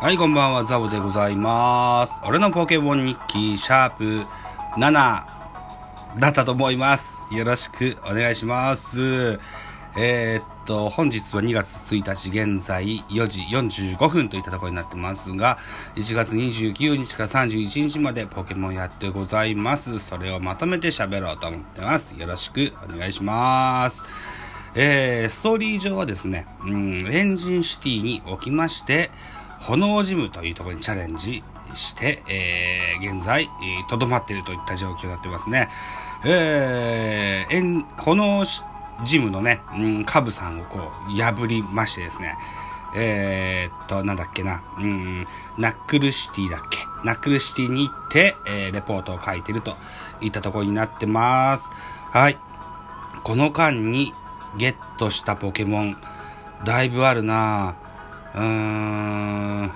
はい、こんばんは、ザボでございます。俺のポケモン日記、シャープ7だったと思います。よろしくお願いします。えー、っと、本日は2月1日、現在4時45分といったところになってますが、1月29日から31日までポケモンやってございます。それをまとめて喋ろうと思ってます。よろしくお願いします。えー、ストーリー上はですね、うん、エンジンシティにおきまして、炎ジムというところにチャレンジして、えー、現在、えーとどまっているといった状況になってますね。えー、エン、炎ジムのね、うん、カブさんをこう、破りましてですね、えー、っと、なんだっけな、うん、ナックルシティだっけナックルシティに行って、えー、レポートを書いてるといったところになってます。はい。この間にゲットしたポケモン、だいぶあるなぁ。うーん、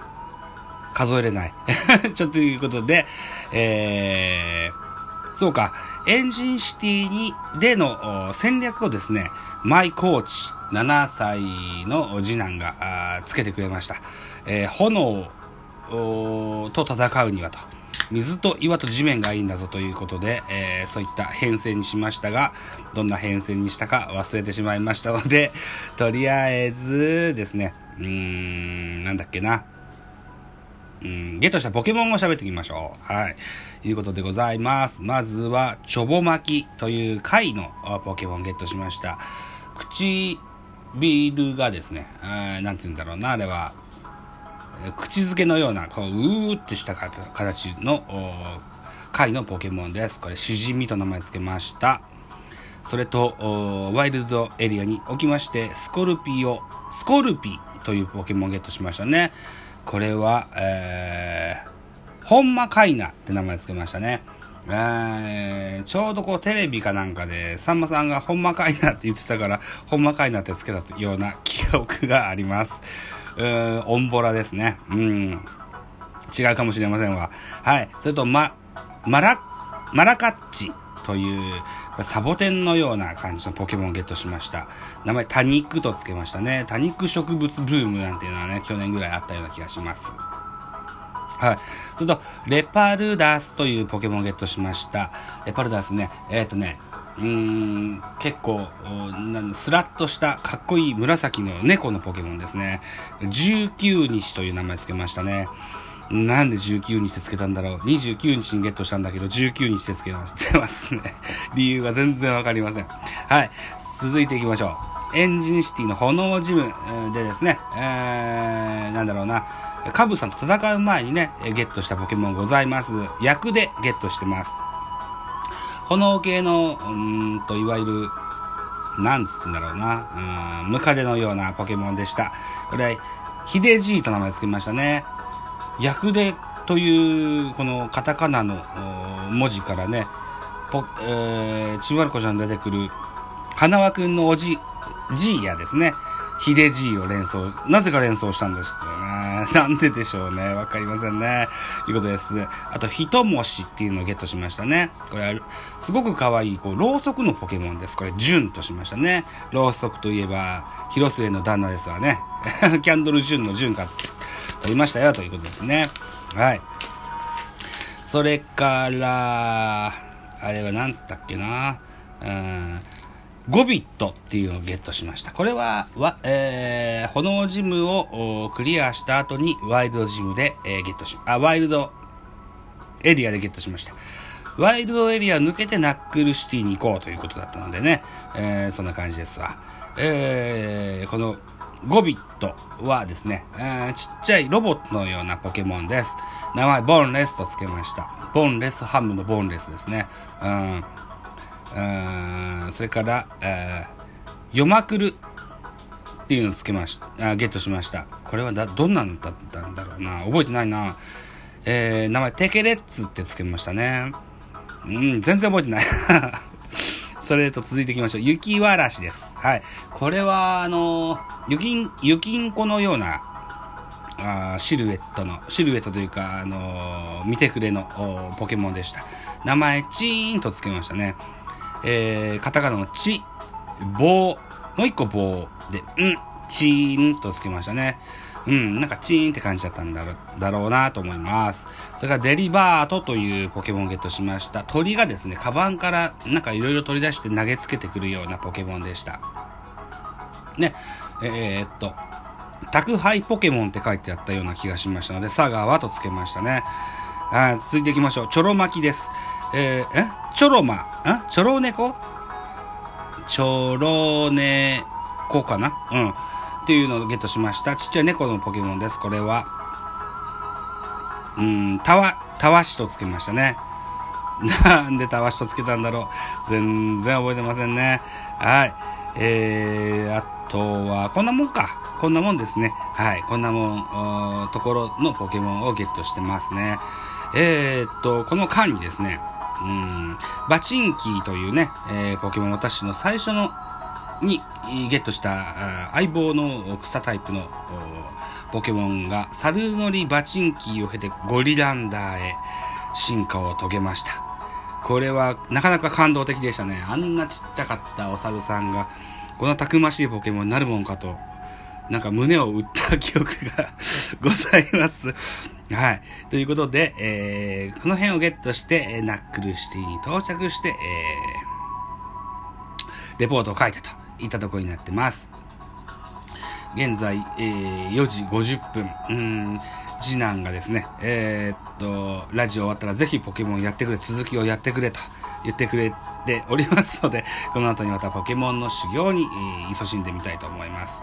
数えれない。ちょっということで、えー、そうか、エンジンシティに、での戦略をですね、マイコーチ、7歳の次男がつけてくれました。えー炎と戦うにはと。水と岩と地面がいいんだぞということで、えーそういった編成にしましたが、どんな編成にしたか忘れてしまいましたので、とりあえずですね、うーん、なんだっけな。うん、ゲットしたポケモンを喋っていきましょう。はい。いうことでございます。まずは、チョボマキという貝のポケモンゲットしました。唇がですね、あーなんて言うんだろうな、あれは、口づけのような、こう、うーってした形の、貝のポケモンです。これ、シジミと名前付けました。それと、ワイルドエリアにおきまして、スコルピオ、スコルピーというポケモンゲットしましたね。これは、えー、ホンマカイナって名前付けましたね。えー、ちょうどこうテレビかなんかで、さんまさんがほんまかいなって言ってたから、ほんまかいなって付けたような記憶があります。うーん、オンボラですね。うん。違うかもしれませんが。はい。それと、ま、マラ、マラカッチという、サボテンのような感じのポケモンをゲットしました。名前、多肉と付けましたね。多肉植物ブームなんていうのはね、去年ぐらいあったような気がします。はい。それと、レパルダスというポケモンをゲットしました。レパルダスね、えっ、とね、うーん、結構、なんスラッとしたかっこいい紫の猫のポケモンですね。19日という名前つけましたね。なんで19日ってつけたんだろう ?29 日にゲットしたんだけど、19日ってつけましてますね。理由が全然わかりません。はい。続いていきましょう。エンジンシティの炎ジムでですね、えー、なんだろうな。カブさんと戦う前にね、ゲットしたポケモンございます。役でゲットしてます。炎系の、うんと、いわゆる、なんつってんだろうな、うん、ムカデのようなポケモンでした。これ、ヒデジーと名前付けましたね。役でという、このカタカナの文字からね、ポえ、ちびまる子ちゃん出てくる、花輪くんのおじ、ジーヤですね。ヒデジーを連想、なぜか連想したんですよね。なんででしょうね。わかりませんね。いうことです。あと、ヒトモシっていうのをゲットしましたね。これ、すごく可愛い、こう、ろうそくのポケモンです。これ、ジュンとしましたね。ろうそくといえば、広末の旦那ですわね。キャンドルジュンのジュンか、と言いましたよ、ということですね。はい。それから、あれは何つったっけな。うん。ゴビットっていうのをゲットしました。これは、わ、えー、炎ジムをクリアした後にワイルドジムで、えーゲットし、あ、ワイルドエリアでゲットしました。ワイルドエリア抜けてナックルシティに行こうということだったのでね、えーそんな感じですわ。えーこのゴビットはですね、えーちっちゃいロボットのようなポケモンです。名前、ボンレスと付けました。ボンレスハムのボンレスですね。うんそれから、えー、ヨマクルっていうのをつけました、あゲットしました。これはだ、どんなのだったんだろうな。覚えてないな。えー、名前、テケレッツってつけましたね。うん、全然覚えてない。それと続いていきましょう。雪わらしです。はい。これは、あのー、雪ん、雪んこのような、あシルエットの、シルエットというか、あのー見てくれのポケモンでした。名前、チーンとつけましたね。えー、カタカナのチ、棒、もう一個棒で、ん、チーンとつけましたね。うん、なんかチーンって感じだったんだろだろうなと思います。それからデリバートというポケモンをゲットしました。鳥がですね、カバンからなんかいろいろ取り出して投げつけてくるようなポケモンでした。ね、えー、っと、宅配ポケモンって書いてあったような気がしましたので、佐川とつけましたね。あ続いていきましょう。チョロ巻きです。えー、え？チョロマ、んチョロネコチョロネコかな？うん。っていうのをゲットしました。ちっちゃい猫のポケモンです。これは、うん、たわ、たわしとつけましたね。なんでたわしとつけたんだろう。全然覚えてませんね。はい。えー、あとは、こんなもんか。こんなもんですね。はい。こんなもん、ところのポケモンをゲットしてますね。えー、っと、この間にですね、うん、バチンキーというね、えー、ポケモン私の最初のにゲットした相棒の草タイプのポケモンがサルノリバチンキーを経てゴリランダーへ進化を遂げました。これはなかなか感動的でしたね。あんなちっちゃかったお猿さんがこのたくましいポケモンになるもんかと、なんか胸を打った記憶が ございます。はい。ということで、えー、この辺をゲットして、ナックルシティに到着して、えー、レポートを書いたといたとこになってます。現在、えー、4時50分。うん、次男がですね、えー、っと、ラジオ終わったらぜひポケモンやってくれ、続きをやってくれと言ってくれておりますので、この後にまたポケモンの修行に、えー、勤しんでみたいと思います。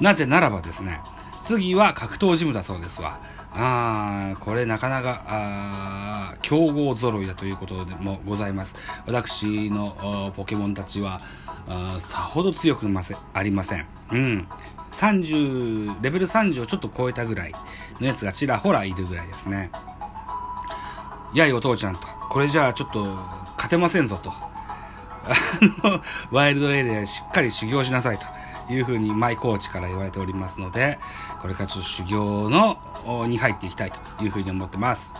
なぜならばですね、次は格闘ジムだそうですわ。あこれなかなか、あ強豪揃いだということでもございます。私のポケモンたちは、あさほど強くませありません。うん。30、レベル30をちょっと超えたぐらいのやつがちらほらいるぐらいですね。やいお父ちゃんと、これじゃあちょっと勝てませんぞと。あの、ワイルドエリアでしっかり修行しなさいと。いうふうにマイコーチから言われておりますので、これからちょっと修行の、に入っていきたいというふうに思ってます。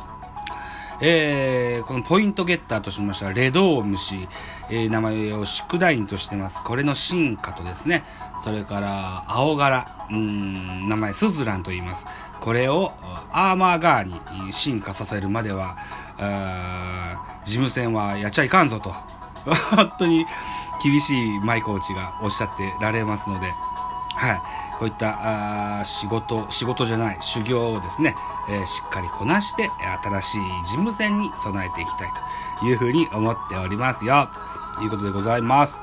えー、このポイントゲッターとしましては、レドウムシ、えー、名前を宿題員としてます。これの進化とですね、それから、青柄、うん、名前、スズランと言います。これを、アーマーガーに進化させるまでは、事務戦はやっちゃいかんぞと。本当に、厳しいマイコーチがおっしゃってられますので、はい。こういったあ仕事、仕事じゃない修行をですね、えー、しっかりこなして、新しい事務戦に備えていきたいというふうに思っておりますよ。ということでございます。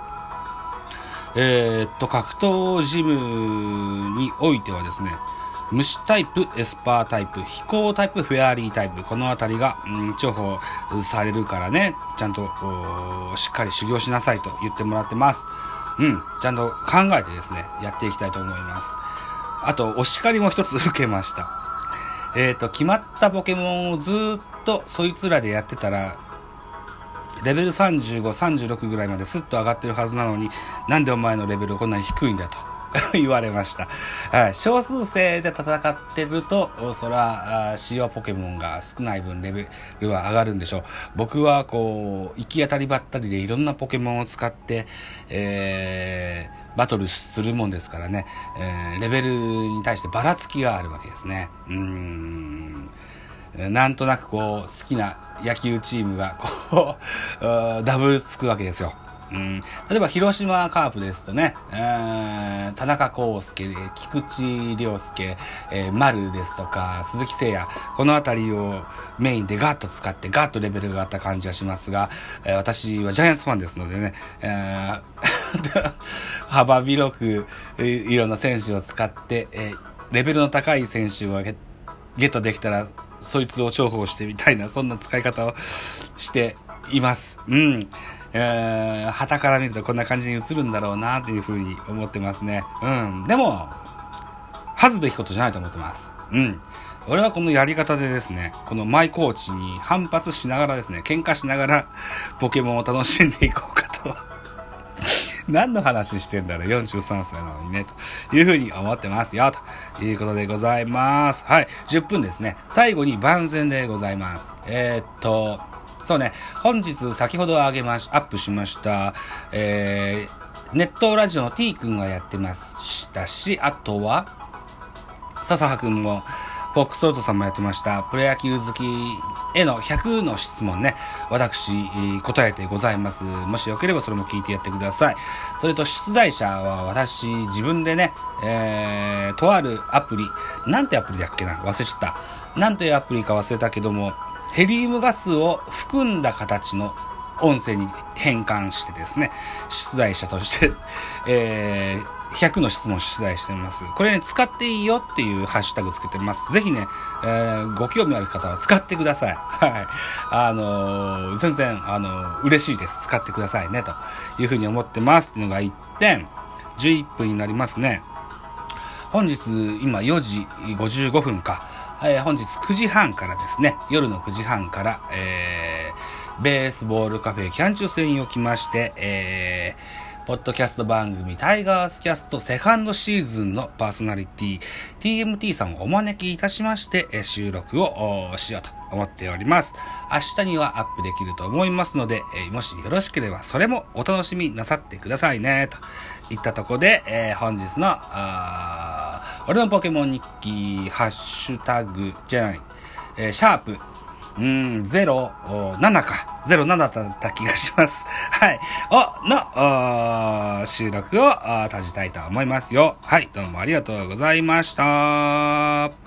えー、っと、格闘ジムにおいてはですね、虫タイプ、エスパータイプ、飛行タイプ、フェアリータイプ、このあたりが、うん、重宝されるからね、ちゃんと、しっかり修行しなさいと言ってもらってます。うん、ちゃんと考えてですね、やっていきたいと思います。あと、お叱りも一つ受けました。えっ、ー、と、決まったポケモンをずっとそいつらでやってたら、レベル35、36ぐらいまですっと上がってるはずなのに、なんでお前のレベルこんなに低いんだと。言われました。はい。少数生で戦ってると、そら、使用ポケモンが少ない分レベルは上がるんでしょう。僕はこう、行き当たりばったりでいろんなポケモンを使って、えー、バトルするもんですからね、えー、レベルに対してばらつきがあるわけですね。うーん。なんとなくこう、好きな野球チームがこう、ダブルつくわけですよ。うん、例えば広島カープですとね、えー、田中康介、菊池涼介、えー、丸ですとか、鈴木誠也、このあたりをメインでガッと使ってガッとレベルが上がった感じがしますが、えー、私はジャイアンツファンですのでね、えー、幅広くいろんな選手を使って、えー、レベルの高い選手をゲットできたら、そいつを重宝してみたいな、そんな使い方をしています。うん。えー、旗から見るとこんな感じに映るんだろうなっていうふうに思ってますね。うん。でも、恥ずべきことじゃないと思ってます。うん。俺はこのやり方でですね、このマイコーチに反発しながらですね、喧嘩しながらポケモンを楽しんでいこうかと 何の話してんだろう ?43 歳なのにね、というふうに思ってますよ、ということでございます。はい、10分ですね。最後に番宣でございます。えー、っと、そうね、本日先ほど上げまし、アップしました、えー、ネットラジオの T 君がやってましたし、あとは、笹葉くんも、フォックストロートさんもやってました、プロ野球好きへの100の質問ね、私、答えてございます。もしよければそれも聞いてやってください。それと出題者は私、自分でね、えー、とあるアプリ、なんてアプリだっけな？忘れちゃった。なんていうアプリか忘れたけども、ヘリウムガスを含んだ形の音声に変換してですね、出題者として えー、100の質問を出題してます。これね、使っていいよっていうハッシュタグつけてます。ぜひね、えー、ご興味ある方は使ってください。はい。あのー、全然、あのー、嬉しいです。使ってくださいね、というふうに思ってます。っていうのが1点、11分になりますね。本日、今4時55分か。えー、本日9時半からですね、夜の9時半から、えー、ベースボールカフェキャンチュ戦におきまして、えー、ポッドキャスト番組タイガースキャストセカンドシーズンのパーソナリティ TMT さんをお招きいたしましてえ収録をしようと思っております。明日にはアップできると思いますので、えもしよろしければそれもお楽しみなさってくださいね、といったとこで、え、本日の、俺のポケモン日記、ハッシュタグじゃない、えー、シャープうん、07か。07だった気がします。はい。お、の、収録を閉じたいと思いますよ。はい。どうもありがとうございました。